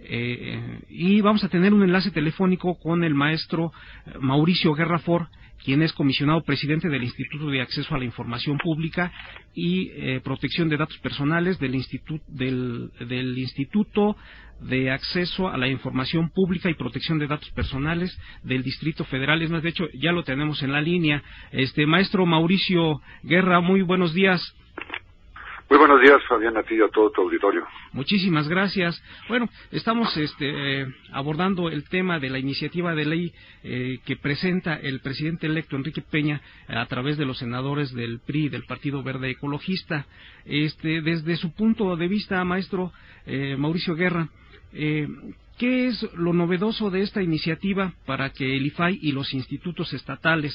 eh, y vamos a tener un enlace telefónico con el maestro Mauricio Guerrafor, quien es comisionado presidente del Instituto de Acceso a la Información Pública y eh, Protección de Datos Personales del, Instituto del, del Instituto de Acceso a la Información Pública y Protección de Datos Personales del Distrito Federal. Es más, de hecho, ya lo tenemos en la línea. Este maestro Mauricio Guerra, muy buenos días. Muy buenos días, Fabián, a ti y a todo tu auditorio. Muchísimas gracias. Bueno, estamos este, abordando el tema de la iniciativa de ley eh, que presenta el presidente electo Enrique Peña a través de los senadores del PRI, del Partido Verde Ecologista. Este, desde su punto de vista, maestro eh, Mauricio Guerra, eh, ¿qué es lo novedoso de esta iniciativa para que el IFAI y los institutos estatales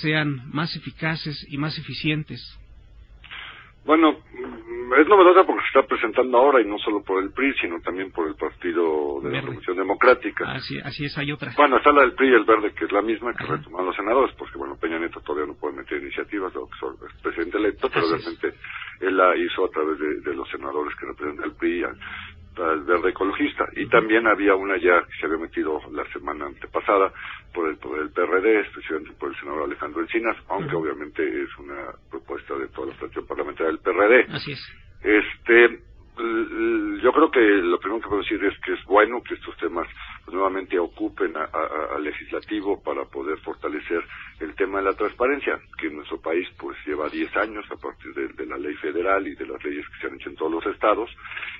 sean más eficaces y más eficientes? Bueno, es novedosa porque se está presentando ahora y no solo por el PRI, sino también por el Partido de la Revolución Democrática. Así, así es, hay otra. Bueno, está la del PRI y el Verde, que es la misma que retoman los senadores, porque bueno, Peña Nieto todavía no puede meter iniciativas, lo que es presidente electo, pero realmente él la hizo a través de, los senadores que representan al PRI, verde ecologista. Y también había una ya que se había metido la semana antepasada por el, por el PRD, especialmente por el senador Alejandro Encinas, aunque obviamente es una propuesta de toda la fracción parlamentaria del PRD. Así es. Este, yo creo que lo primero que puedo decir es que es bueno que estos temas pues, nuevamente ocupen al legislativo para poder fortalecer el tema de la transparencia, que en nuestro país pues lleva 10 años a partir de, la ley federal y de las leyes que se han hecho en todos los estados.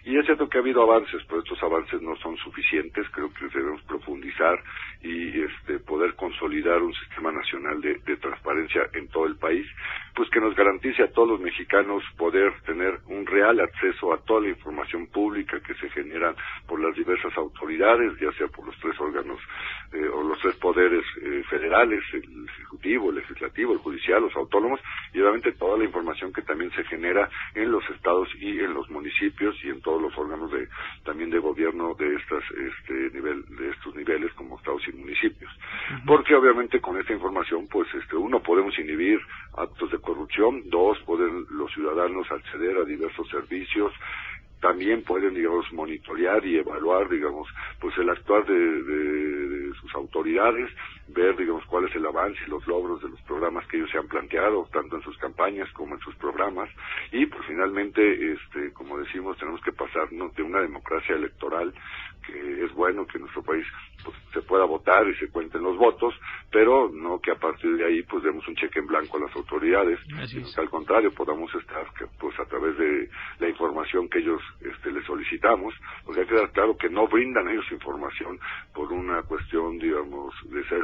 Y es cierto que ha habido avances, pero estos avances no son suficientes. Creo que debemos profundizar y este, poder consolidar un sistema nacional de, transparencia en todo el país, pues que nos garantice a todos los mexicanos poder tener un real acceso a toda la información pública que se genera por las diversas autoridades, ya sea por los tres órganos eh, o los tres poderes eh, federales, el ejecutivo, el legislativo, el judicial, los autónomos, y obviamente toda la información que también se genera en los estados y en los municipios y en todos los órganos de también de gobierno de estas este nivel de estos niveles como estados y municipios. Porque obviamente con esta información pues este uno podemos inhibir actos de corrupción, dos pueden los ciudadanos acceder a diversos servicios también pueden, digamos, monitorear y evaluar, digamos, pues el actuar de, sus autoridades, ver, digamos, cuál es el avance y los logros de los programas que ellos se han planteado, tanto en sus campañas como en sus programas, y pues finalmente, este, como decimos, tenemos que pasar de una democracia electoral que es bueno que en nuestro país pues, se pueda votar y se cuenten los votos, pero no que a partir de ahí pues demos un cheque en blanco a las autoridades, sino que al contrario podamos estar pues a través de la información que ellos este, les solicitamos, pues hay que quedar claro que no brindan ellos información por una cuestión digamos de ser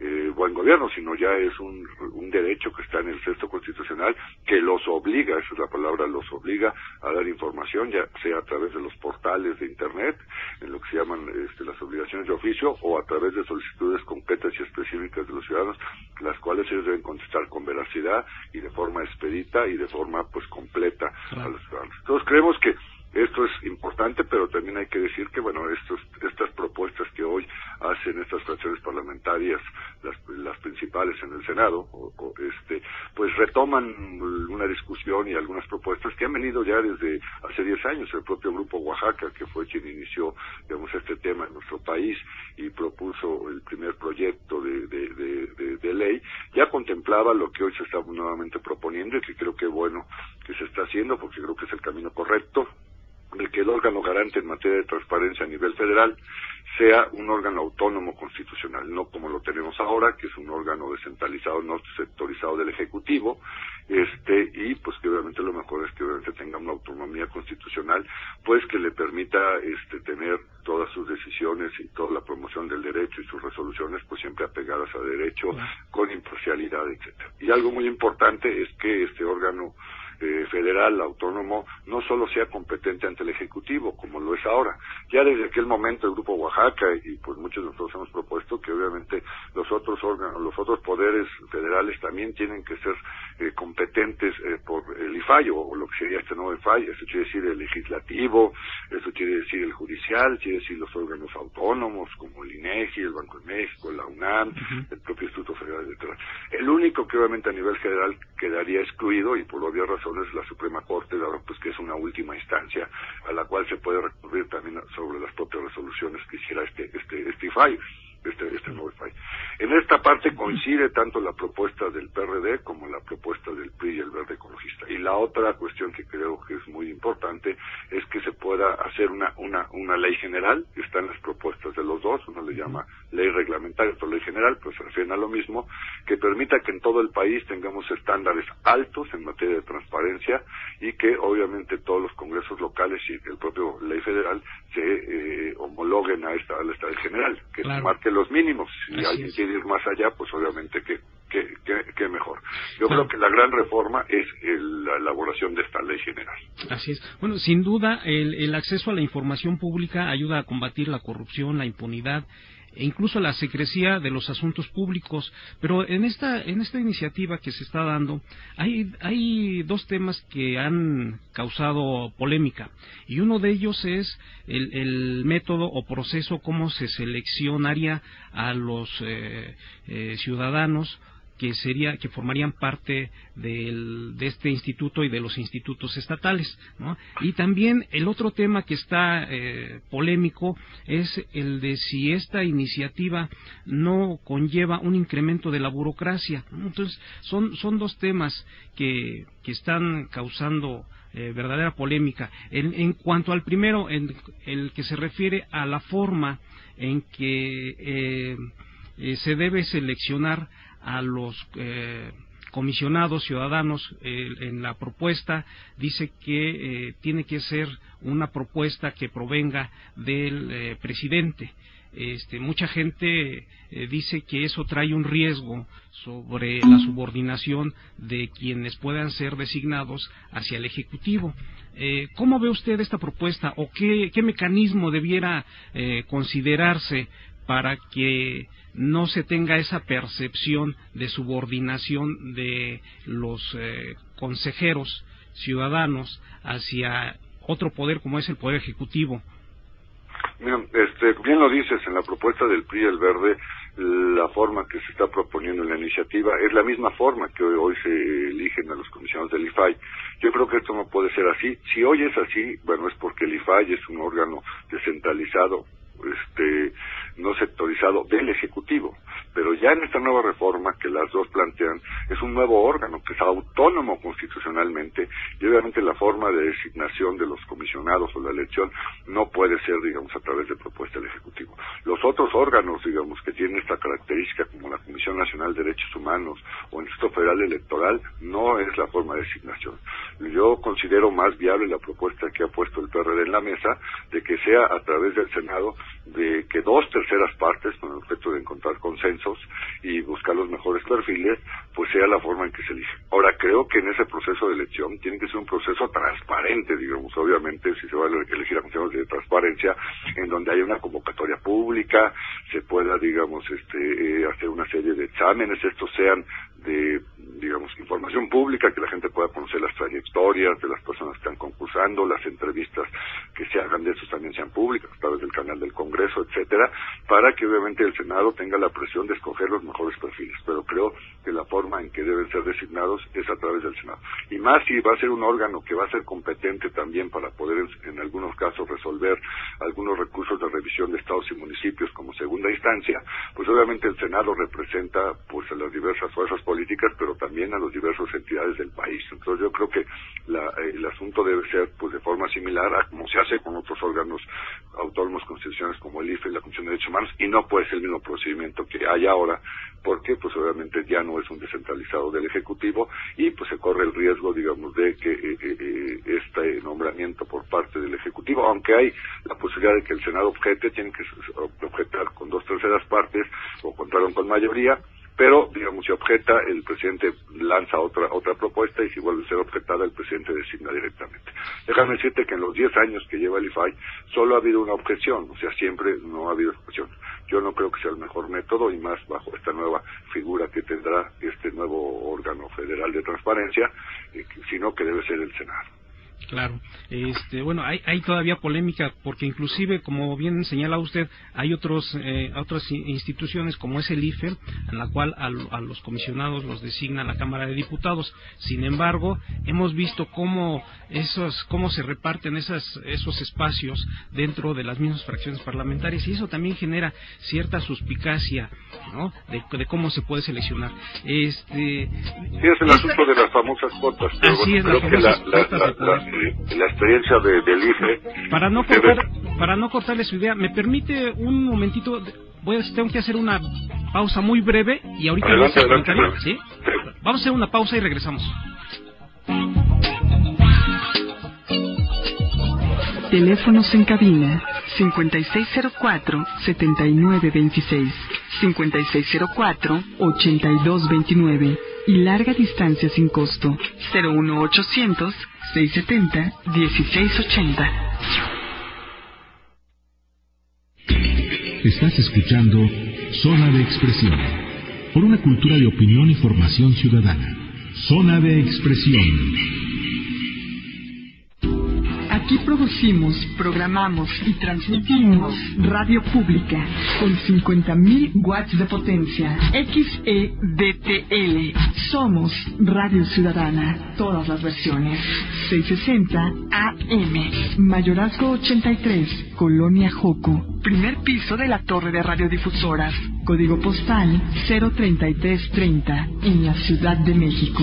eh, buen gobierno, sino ya es un, un derecho que está en el sexto constitucional que los obliga, esa es la palabra, los obliga a dar información, ya sea a través de los portales de Internet, en lo que se llaman este, las obligaciones de oficio, o a través de solicitudes concretas y específicas de los ciudadanos, las cuales ellos deben contestar con veracidad y de forma expedita y de forma pues completa a los ciudadanos. Entonces creemos que esto es importante, pero también hay que decir que, bueno, estos, estas propuestas que hoy hacen estas fracciones parlamentarias, las, las principales en el Senado, o, este, pues retoman una discusión y algunas propuestas que han venido ya desde hace 10 años. El propio Grupo Oaxaca, que fue quien inició, digamos, este tema en nuestro país y propuso el primer proyecto de, de, ley, ya contemplaba lo que hoy se está nuevamente proponiendo y que creo que bueno que se está haciendo porque creo que es el camino correcto de que el órgano garante en materia de transparencia a nivel federal sea un órgano autónomo constitucional, no como lo tenemos ahora, que es un órgano descentralizado, no sectorizado del Ejecutivo, este, y pues que obviamente lo mejor es que obviamente tenga una autonomía constitucional, pues que le permita este tener todas sus decisiones y toda la promoción del derecho y sus resoluciones pues siempre apegadas a derecho, con imparcialidad, etcétera. Y algo muy importante es que este órgano eh, federal autónomo no solo sea competente ante el Ejecutivo, como lo es ahora. Ya desde aquel momento el Grupo Oaxaca y pues muchos de nosotros hemos propuesto que obviamente los otros órganos, los otros poderes federales también tienen que ser eh, competentes eh, por el IFAI o, lo que sería este nuevo IFAI, eso quiere decir el legislativo, eso quiere decir el judicial, quiere decir los órganos autónomos como el INEGI, el Banco de México, la UNAM, el propio Instituto Federal Electoral. El único que obviamente a nivel general quedaría excluido y por obvias razones es la Suprema Corte, pues que es una última instancia a la cual se puede recurrir también sobre las propias resoluciones que hiciera este, este, este este, este nuevo En esta parte coincide tanto la propuesta del PRD como la propuesta del PRI y el Verde Ecologista. Y la otra cuestión que creo que es muy importante es que se pueda hacer una, una, una ley general, que está en las propuestas de los dos, uno le llama ley reglamentaria, otro ley general, pues se refieren a lo mismo, que permita que en todo el país tengamos estándares altos en materia de transparencia y que obviamente todos los congresos locales y el propio ley federal se eh, homologuen a esta, a esta ley general, que marque los mínimos. Si alguien quiere ir más allá, pues obviamente que, que, mejor. Yo creo que la gran reforma es la elaboración de esta ley general. Así es. Bueno, sin duda, el, el acceso a la información pública ayuda a combatir la corrupción, la impunidad e incluso la secrecía de los asuntos públicos. Pero en esta, en esta iniciativa que se está dando, hay, hay dos temas que han causado polémica. Y uno de ellos es el, el método o proceso, cómo se seleccionaría a los eh, eh, ciudadanos que sería que formarían parte de este instituto y de los institutos estatales y también el otro tema que está eh, polémico es el de si esta iniciativa no conlleva un incremento de la burocracia entonces son son dos temas que, que están causando eh, verdadera polémica. En, en, cuanto al primero en el que se refiere a la forma en que eh, se debe seleccionar a los eh, comisionados ciudadanos eh, en la propuesta dice que eh, tiene que ser una propuesta que provenga del presidente. Este, mucha gente dice que eso trae un riesgo sobre la subordinación de quienes puedan ser designados hacia el Ejecutivo. ¿Cómo ve usted esta propuesta o qué, qué mecanismo debiera considerarse para que no se tenga esa percepción de subordinación de los eh, consejeros ciudadanos hacia otro poder como es el poder ejecutivo. Mira, este, bien lo dices, en la propuesta del PRI el Verde, la forma que se está proponiendo en la iniciativa es la misma forma que hoy, se eligen a los comisionados del IFAI. Yo creo que esto no puede ser así. Si hoy es así, bueno, es porque el IFAI es un órgano descentralizado, este, no sectorizado del Ejecutivo. Pero ya en esta nueva reforma que las dos plantean, es un nuevo órgano que es autónomo constitucionalmente y obviamente la forma de designación de los comisionados o la elección no puede ser, digamos, a través de propuesta del Ejecutivo. Los otros órganos, digamos, que tienen esta característica, como la Comisión Nacional de Derechos Humanos o el Instituto Federal Electoral, no es la forma de designación. Yo considero más viable la propuesta que ha puesto el PRD en la mesa de que sea a través del Senado de que dos terceras partes, con el objeto de encontrar consensos y buscar los mejores perfiles, pues sea la forma en que se elige. Ahora, creo que en ese proceso de elección tiene que ser un proceso transparente, digamos, obviamente, si se va a elegir a funciones de transparencia, en donde haya una convocatoria pública, se pueda, digamos, este, eh, hacer una serie de exámenes, estos sean de digamos, información pública, que la gente pueda conocer las trayectorias de las personas que están concursando, las entrevistas que se hagan de esos también sean públicas a través del canal del Congreso, etcétera, para que obviamente el Senado tenga la presión de escoger los mejores perfiles. Pero creo que la forma en que deben ser designados es a través del Senado. Y más si va a ser un órgano que va a ser competente también para poder en, algunos casos resolver algunos recursos de revisión de estados y municipios como segunda instancia, pues obviamente el Senado representa pues a las diversas fuerzas políticas, pero también a las diversas entidades del país. Entonces yo creo que el asunto debe ser pues de forma similar a como se hace con otros órganos autónomos constitucionales como el IFE y la Comisión de Derechos Humanos y no puede ser el mismo procedimiento que hay ahora porque pues obviamente ya no es un descentralizado del Ejecutivo y pues se corre el riesgo digamos de que eh, eh, eh, este nombramiento por parte del Ejecutivo aunque hay la posibilidad de que el Senado objete tiene que objetar con dos terceras partes o contaron con mayoría pero digamos si objeta el presidente lanza otra otra propuesta y si vuelve a ser objetada el presidente designa directamente. Déjame decirte que en los 10 años que lleva el IFAI solo ha habido una objeción, o sea, siempre no ha habido objeción. Yo no creo que sea el mejor método y más bajo esta nueva figura que tendrá este nuevo órgano federal de transparencia, eh, sino que debe ser el Senado. Claro, este, bueno, hay, hay todavía polémica porque inclusive, como bien señala usted, hay otros, eh, otras instituciones como es el IFE, en la cual a, los comisionados los designa la Cámara de Diputados. Sin embargo, hemos visto cómo esos, cómo se reparten esas, esos espacios dentro de las mismas fracciones parlamentarias y eso también genera cierta suspicacia, ¿no? De, cómo se puede seleccionar. Este, sí, es el asunto de las famosas cuotas. Así es, las famosas cuotas la experiencia de, del IFE. Para no, cortar, para no cortarle su idea, ¿me permite un momentito? Voy a, tengo que hacer una pausa muy breve y ahorita adelante, adelante, ¿sí? Vamos a hacer una pausa y regresamos. Teléfonos en cabina 5604-7926, 5604-8229 y larga distancia sin costo 01800 670-1680. Estás escuchando Zona de Expresión. Por una cultura de opinión y formación ciudadana. Zona de Expresión. Aquí producimos, programamos y transmitimos radio pública con 50.000 watts de potencia. XEDTL. Somos Radio Ciudadana. Todas las versiones. 660 AM. Mayorazgo 83. Colonia Joco. Primer piso de la torre de radiodifusoras. Código postal 03330 en la Ciudad de México.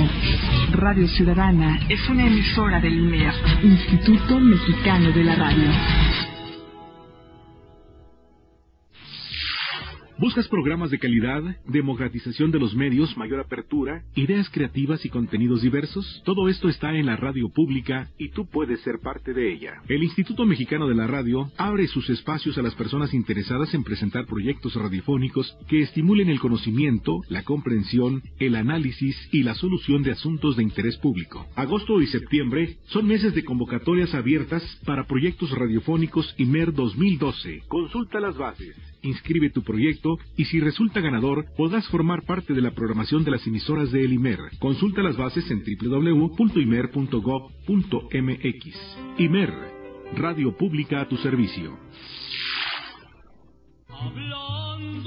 Radio Ciudadana es una emisora del INER, Instituto Mexicano de la Radio. ¿Buscas programas de calidad, democratización de los medios, mayor apertura, ideas creativas y contenidos diversos? Todo esto está en la radio pública y tú puedes ser parte de ella. El Instituto Mexicano de la Radio abre sus espacios a las personas interesadas en presentar proyectos radiofónicos que estimulen el conocimiento, la comprensión, el análisis y la solución de asuntos de interés público. Agosto y septiembre son meses de convocatorias abiertas para proyectos radiofónicos IMER 2012. Consulta las bases. Inscribe tu proyecto y si resulta ganador podrás formar parte de la programación de las emisoras de El IMER. Consulta las bases en www.imer.gov.mx. IMER, Radio Pública a tu servicio.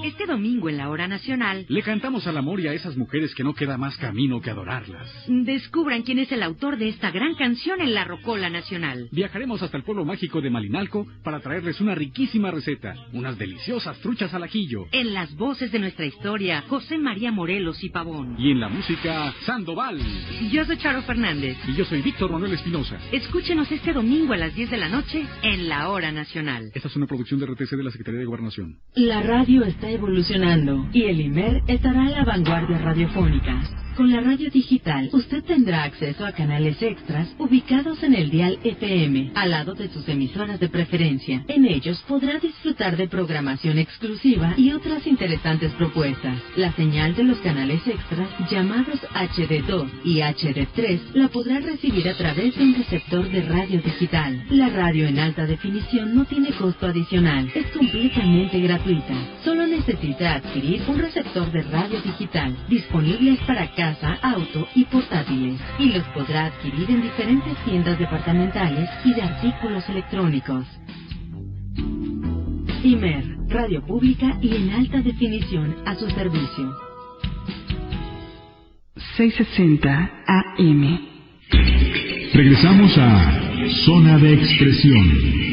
Este domingo en la hora nacional le cantamos al amor y a esas mujeres que no queda más camino que adorarlas. Descubran quién es el autor de esta gran canción en la Rocola Nacional. Viajaremos hasta el pueblo mágico de Malinalco para traerles una riquísima receta, unas deliciosas truchas al ajillo. En las voces de nuestra historia, José María Morelos y Pavón. Y en la música, Sandoval. Yo soy Charo Fernández. Y yo soy Víctor Manuel Espinosa. Escúchenos este domingo a las 10 de la noche en la hora nacional. Esta es una producción de RTC de la Secretaría de Gobernación. La está evolucionando y el IMER estará a la vanguardia radiofónica. Con la radio digital, usted tendrá acceso a canales extras ubicados en el dial FM, al lado de sus emisoras de preferencia. En ellos podrá disfrutar de programación exclusiva y otras interesantes propuestas. La señal de los canales extras, llamados HD2 y HD3, la podrá recibir a través de un receptor de radio digital. La radio en alta definición no tiene costo adicional, es completamente gratuita. Solo necesita adquirir un receptor de radio digital, disponibles para cada auto y portátiles, y los podrá adquirir en diferentes tiendas departamentales y de artículos electrónicos. Imer, radio pública y en alta definición a su servicio. 660 AM. Regresamos a Zona de Expresión.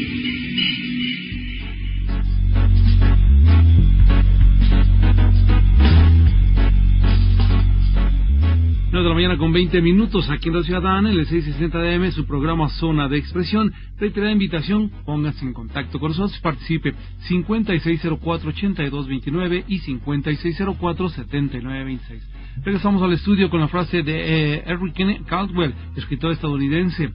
Mañana con 20 minutos aquí en la Ciudadana, en el 660 DM, su programa Zona de Expresión. Reitera la invitación, póngase en contacto con nosotros, participe 5604-8229 y 5604-7926. Regresamos al estudio con la frase de eh, Eric Caldwell, escritor estadounidense.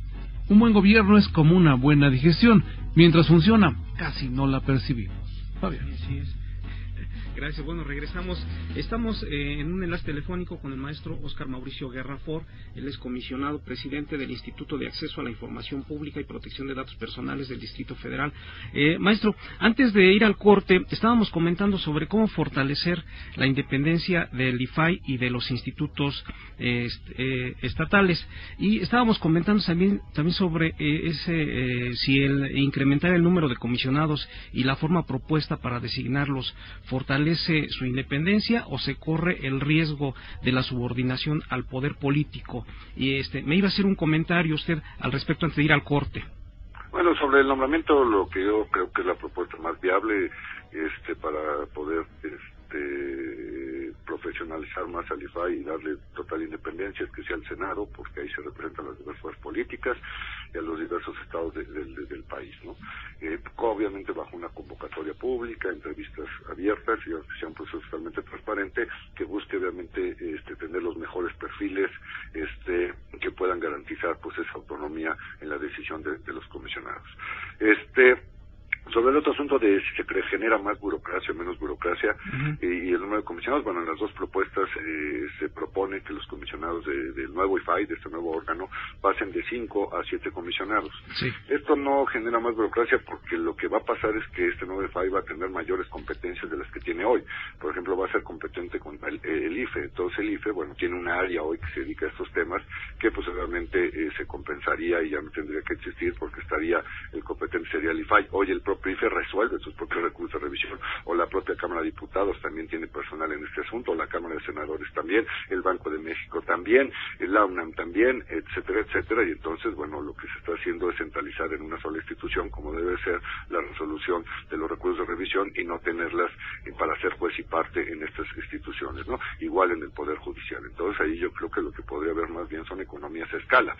Un buen gobierno es como una buena digestión. Mientras funciona, casi no la percibimos. Fabián. Gracias. Bueno, regresamos. Estamos eh, en un enlace telefónico con el maestro Oscar Mauricio Guerrafor. Él es comisionado presidente del Instituto de Acceso a la Información Pública y Protección de Datos Personales del Distrito Federal. Eh, maestro, antes de ir al corte, estábamos comentando sobre cómo fortalecer la independencia del IFAI y de los institutos eh, estatales. Y estábamos comentando también, también sobre ese, si el incrementar el número de comisionados y la forma propuesta para designarlos fortalece su independencia o se corre el riesgo de la subordinación al poder político. Y este, me iba a hacer un comentario usted al respecto antes de ir al corte. Bueno, sobre el nombramiento, lo que yo creo que es la propuesta más viable este, para poder este, profesionalizar más al IFAI y darle total independencia es que sea el Senado, porque ahí se representan las diversas políticas y a los diversos estados del país, ¿no? Eh, obviamente bajo una convocatoria pública, entrevistas abiertas y que sea un totalmente transparente que busque obviamente este, tener los mejores perfiles este, que puedan garantizar pues esa autonomía en la decisión de, de los comisionados. Este, sobre el otro asunto de si se genera más burocracia o menos burocracia y, el número de comisionados, bueno, en las dos propuestas eh, se propone que los comisionados del nuevo IFAI, de este nuevo órgano, pasen de cinco a siete comisionados. Esto no genera más burocracia porque lo que va a pasar es que este nuevo IFAI va a tener mayores competencias de las que tiene hoy. Por ejemplo, va a ser competente con el, IFE. Entonces el IFE, bueno, tiene una área hoy que se dedica a estos temas que pues obviamente eh, se compensaría y ya no tendría que existir porque estaría el competente sería el IFAI. Hoy el propio IFE resuelve sus propios recursos de revisión, o la propia Cámara de Diputados también tiene personal en este asunto, o la Cámara de Senadores también, el Banco de México también, el AUNAM también, etcétera, etcétera, y entonces, bueno, lo que se está haciendo es centralizar en una sola institución, como debe ser la resolución de los recursos de revisión y no tenerlas para ser juez y parte en estas instituciones, ¿no? Igual en el Poder Judicial. Entonces ahí yo creo que lo que podría haber más bien son economías a escala.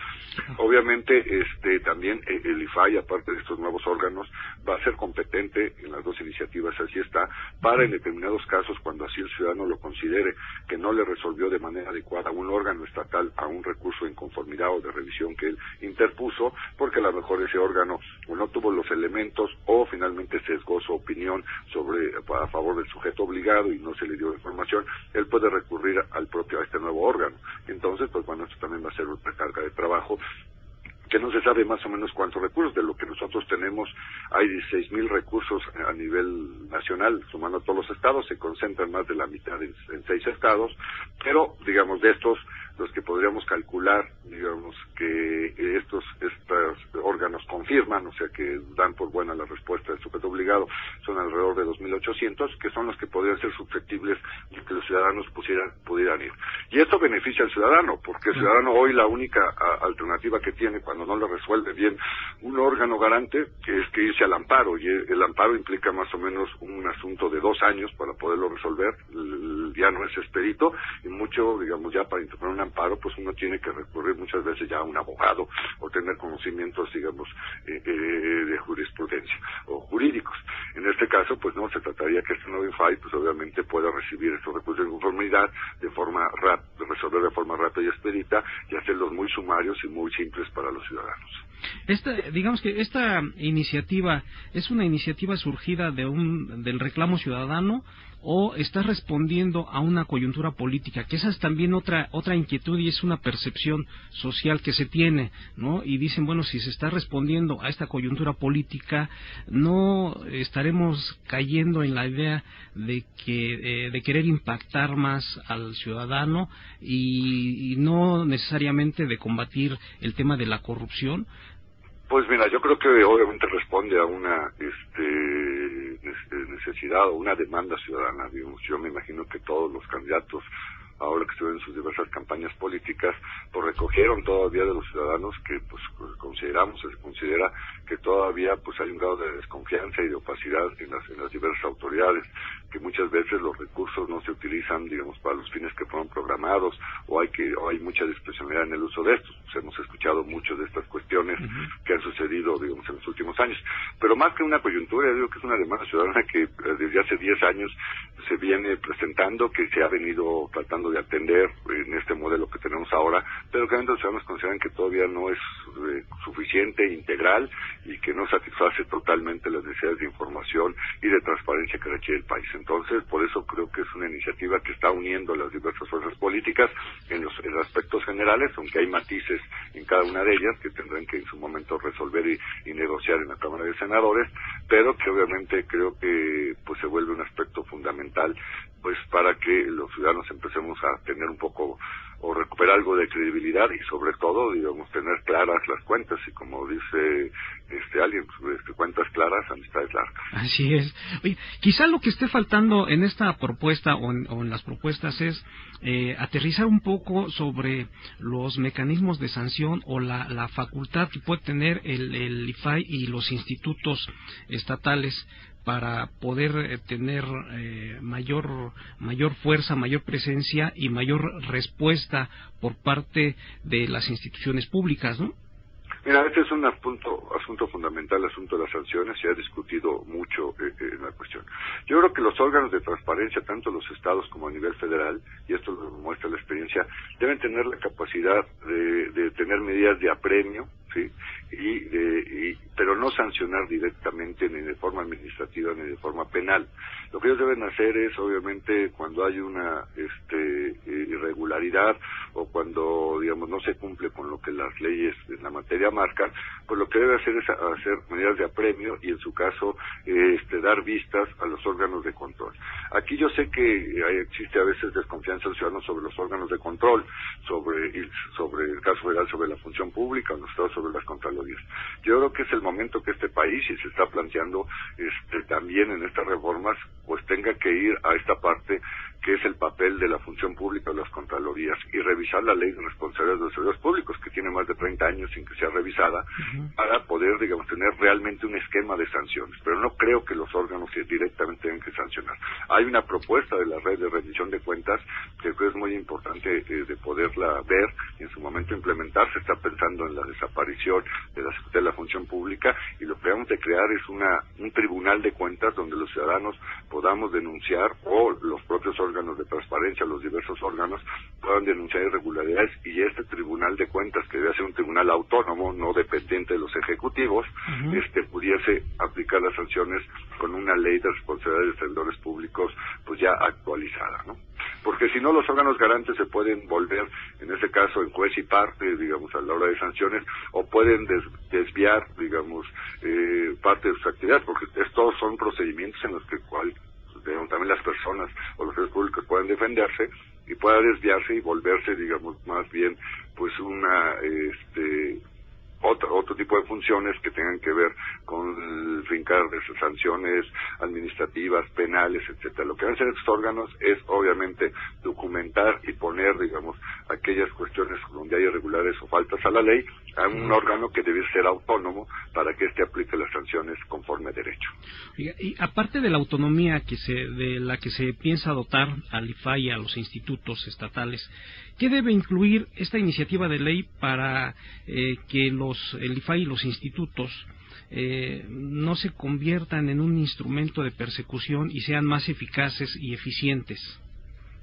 Obviamente, este, también eh, el IFAI, aparte de estos nuevos órganos, va ser competente en las dos iniciativas, así está, para en determinados casos, cuando así el ciudadano lo considere que no le resolvió de manera adecuada un órgano estatal a un recurso de inconformidad o de revisión que él interpuso, porque a lo mejor ese órgano no tuvo los elementos o finalmente sesgó su opinión sobre a favor del sujeto obligado y no se le dio información, él puede recurrir al propio a este nuevo órgano. Entonces, pues bueno, esto también va a ser una carga de trabajo que no se sabe más o menos cuántos recursos. De lo que nosotros tenemos, hay 16 mil recursos a nivel nacional, sumando a todos los estados, se concentran más de la mitad en, seis estados, pero, digamos, de estos, los que podríamos calcular, digamos, que estos, estos órganos confirman, o sea, que dan por buena la respuesta del sujeto obligado, son alrededor de 2.800, que son los que podrían ser susceptibles de que los ciudadanos pusieran, pudieran ir. Y esto beneficia al ciudadano, porque el ciudadano hoy la única alternativa que tiene cuando no le resuelve bien un órgano garante, que es que irse al amparo, y el amparo implica más o menos un asunto de dos años para poderlo resolver, ya no es expedito, y mucho, digamos, ya para interponer un amparo, pues uno tiene que recurrir muchas veces ya a un abogado o tener conocimientos, digamos, eh, eh, de jurisprudencia o jurídicos. En este caso, pues no, se trataría que este nuevo IFAI, pues obviamente pueda recibir estos recursos de conformidad de forma rápida, resolver de forma rápida y expedita y hacerlos muy sumarios y muy simples para los ciudadanos. Esta, digamos que esta iniciativa es una iniciativa surgida de un, del reclamo ciudadano o está respondiendo a una coyuntura política, que esa es también otra otra inquietud y es una percepción social que se tiene, ¿no? Y dicen, bueno, si se está respondiendo a esta coyuntura política, no estaremos cayendo en la idea de que eh, de querer impactar más al ciudadano y no necesariamente de combatir el tema de la corrupción, pues mira, yo creo que obviamente responde a una este, necesidad o una demanda ciudadana. Digamos. Yo me imagino que todos los candidatos ahora que estuvieron en sus diversas campañas políticas, pues recogieron todavía de los ciudadanos que pues consideramos, se considera que todavía pues hay un grado de desconfianza y de opacidad en las, en las diversas autoridades, que muchas veces los recursos no se utilizan, digamos, para los fines que fueron programados, o hay que, o hay mucha discrecionalidad en el uso de estos. Pues, hemos escuchado mucho de estas cuestiones que han sucedido, digamos, en los últimos años. Pero más que una coyuntura, yo digo que es una demanda ciudadana que eh, desde hace 10 años se viene presentando, que se ha venido tratando de atender en este modelo que tenemos ahora, pero que los ciudadanos consideran que todavía no es eh, suficiente, integral y que no satisface totalmente las necesidades de información y de transparencia que requiere el país. Entonces, por eso creo que es una iniciativa que está uniendo las diversas fuerzas políticas en los, aspectos generales, aunque hay matices en cada una de ellas que tendrán que en su momento resolver y, y negociar en la Cámara de Senadores, pero que obviamente creo que pues se vuelve un aspecto fundamental pues para que los ciudadanos empecemos a tener un poco o recuperar algo de credibilidad y sobre todo, digamos, tener claras las cuentas y como dice este alguien, pues, cuentas claras, amistades largas. Así es. Oye, quizá lo que esté faltando en esta propuesta o en, las propuestas es eh, aterrizar un poco sobre los mecanismos de sanción o la, la facultad que puede tener el, el IFAI y los institutos estatales para poder eh, tener eh, mayor mayor fuerza, mayor presencia y mayor respuesta por parte de las instituciones públicas, ¿no? Mira, este es un asunto, asunto fundamental, asunto de las sanciones, se ha discutido mucho eh, en la cuestión. Yo creo que los órganos de transparencia, tanto los estados como a nivel federal, y esto lo muestra la experiencia, deben tener la capacidad de, de tener medidas de apremio, ¿sí? y, pero no sancionar directamente ni de forma administrativa ni de forma penal. Lo que ellos deben hacer es, obviamente, cuando hay una este, irregularidad o cuando, digamos, no se cumple con lo que las leyes en la materia marcan, pues lo que debe hacer es hacer medidas de apremio y, en su caso, este, dar vistas a los órganos de control. Aquí yo sé que existe a veces desconfianza en ciudadanos sobre los órganos de control, sobre, sobre el caso federal, sobre la función pública, los estados sobre las contralorías. Yo creo que es el momento que este país, y se está planteando este, también en estas reformas, pues tenga que ir a esta parte que es el papel de la función pública de las Contralorías y revisar la ley de responsabilidades de los servidores públicos, que tiene más de 30 años sin que sea revisada, para poder, digamos, tener realmente un esquema de sanciones. Pero no creo que los órganos directamente tengan que sancionar. Hay una propuesta de la red de rendición de cuentas que creo es muy importante eh, de poderla ver y en su momento implementar. Se está pensando en la desaparición de la, de la función pública y lo que vamos a crear es una, un tribunal de cuentas donde los ciudadanos podamos denunciar o los propios órganos órganos de transparencia, los diversos órganos, puedan denunciar irregularidades y este Tribunal de Cuentas, que debe ser un tribunal autónomo, no dependiente de los ejecutivos, este pudiese aplicar las sanciones con una ley de responsabilidades de servidores públicos pues ya actualizada, ¿no? Porque si no, los órganos garantes se pueden volver, en ese caso, en juez y parte, digamos, a la hora de sanciones, o pueden desviar, digamos, eh, parte de sus actividades, porque estos son procedimientos en los que cual, también las personas o los servicios públicos pueden defenderse y pueda desviarse y volverse, digamos, más bien, pues una, este, otro, otro tipo de funciones que tengan que ver con fincar de sanciones administrativas, penales, etcétera. Lo que hacen estos órganos es obviamente documentar y poner, digamos, aquellas cuestiones donde hay irregulares o faltas a la ley a un órgano que debe ser autónomo para que éste aplique las sanciones conforme a derecho. Y, aparte de la autonomía que se, de la que se piensa dotar al IFAI y a los institutos estatales, ¿qué debe incluir esta iniciativa de ley para eh, que los, el IFAI y los institutos eh, no se conviertan en un instrumento de persecución y sean más eficaces y eficientes?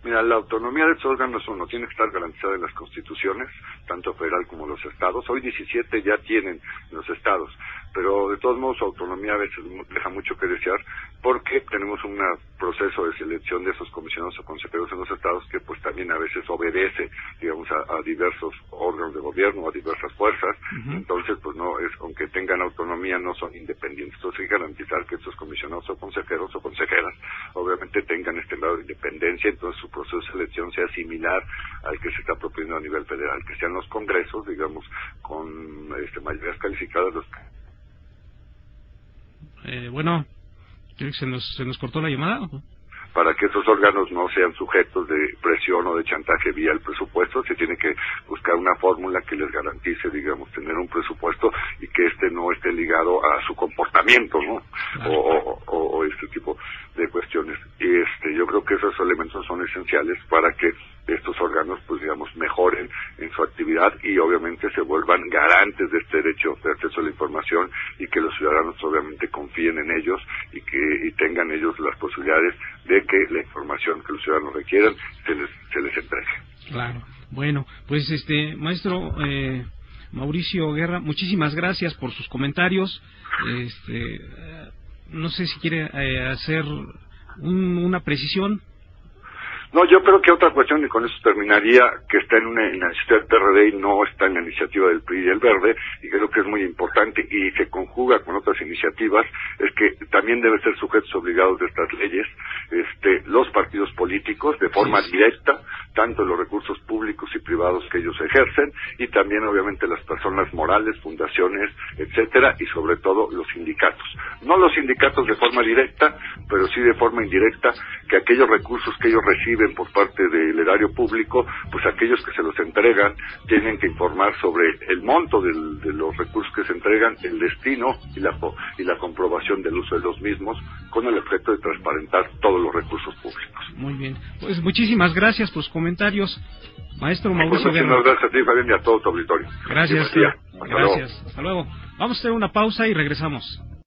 Mira, la autonomía de estos órganos, uno, tiene que estar garantizada en las constituciones, tanto federal como los estados. Hoy 17 ya tienen los estados pero de todos modos su autonomía a veces deja mucho que desear porque tenemos un proceso de selección de esos comisionados o consejeros en los estados que pues también a veces obedece digamos a, diversos órganos de gobierno a diversas fuerzas. Entonces pues no es aunque tengan autonomía no son independientes. Entonces hay que garantizar que estos comisionados o consejeros o consejeras obviamente tengan este grado de independencia. Entonces su proceso de selección sea similar al que se está proponiendo a nivel federal que sean los congresos digamos con este mayorías calificadas los eh, bueno, se nos, se nos cortó la llamada. Para que esos órganos no sean sujetos de presión o de chantaje vía el presupuesto, se tiene que buscar una fórmula que les garantice, digamos, tener un presupuesto y que este no esté ligado a su comportamiento, ¿no? O, o, este tipo de cuestiones. Este, yo creo que esos elementos son esenciales para que estos órganos, pues digamos, mejoren en su actividad y obviamente se vuelvan garantes de este derecho de acceso a la información y que los ciudadanos obviamente confíen en ellos y que y tengan ellos las posibilidades de que la información que los ciudadanos requieran se les, se les entregue. Claro. Bueno, pues este maestro eh, Mauricio Guerra, muchísimas gracias por sus comentarios. Este, no sé si quiere eh, hacer una precisión. No, yo creo que otra cuestión, y con eso terminaría, que está en una iniciativa del PRD y no está en la iniciativa del PRI y el Verde, y creo que es muy importante y se conjuga con otras iniciativas, es que también deben ser sujetos obligados de estas leyes este, los partidos políticos de forma directa, tanto los recursos públicos y privados que ellos ejercen, y también obviamente las personas morales, fundaciones, etcétera, y sobre todo los sindicatos. No los sindicatos de forma directa, pero sí de forma indirecta, que aquellos recursos que ellos reciben por parte del erario público, pues aquellos que se los entregan tienen que informar sobre el monto de los recursos que se entregan, el destino y la, y la comprobación del uso de los mismos, con el efecto de transparentar todos los recursos públicos. Muy bien. Pues muchísimas gracias por sus comentarios. Maestro Mauricio Muchas gracias a ti, Fabián, y a todo tu auditorio. Gracias. Gracias. Hasta luego. Vamos a hacer una pausa y regresamos.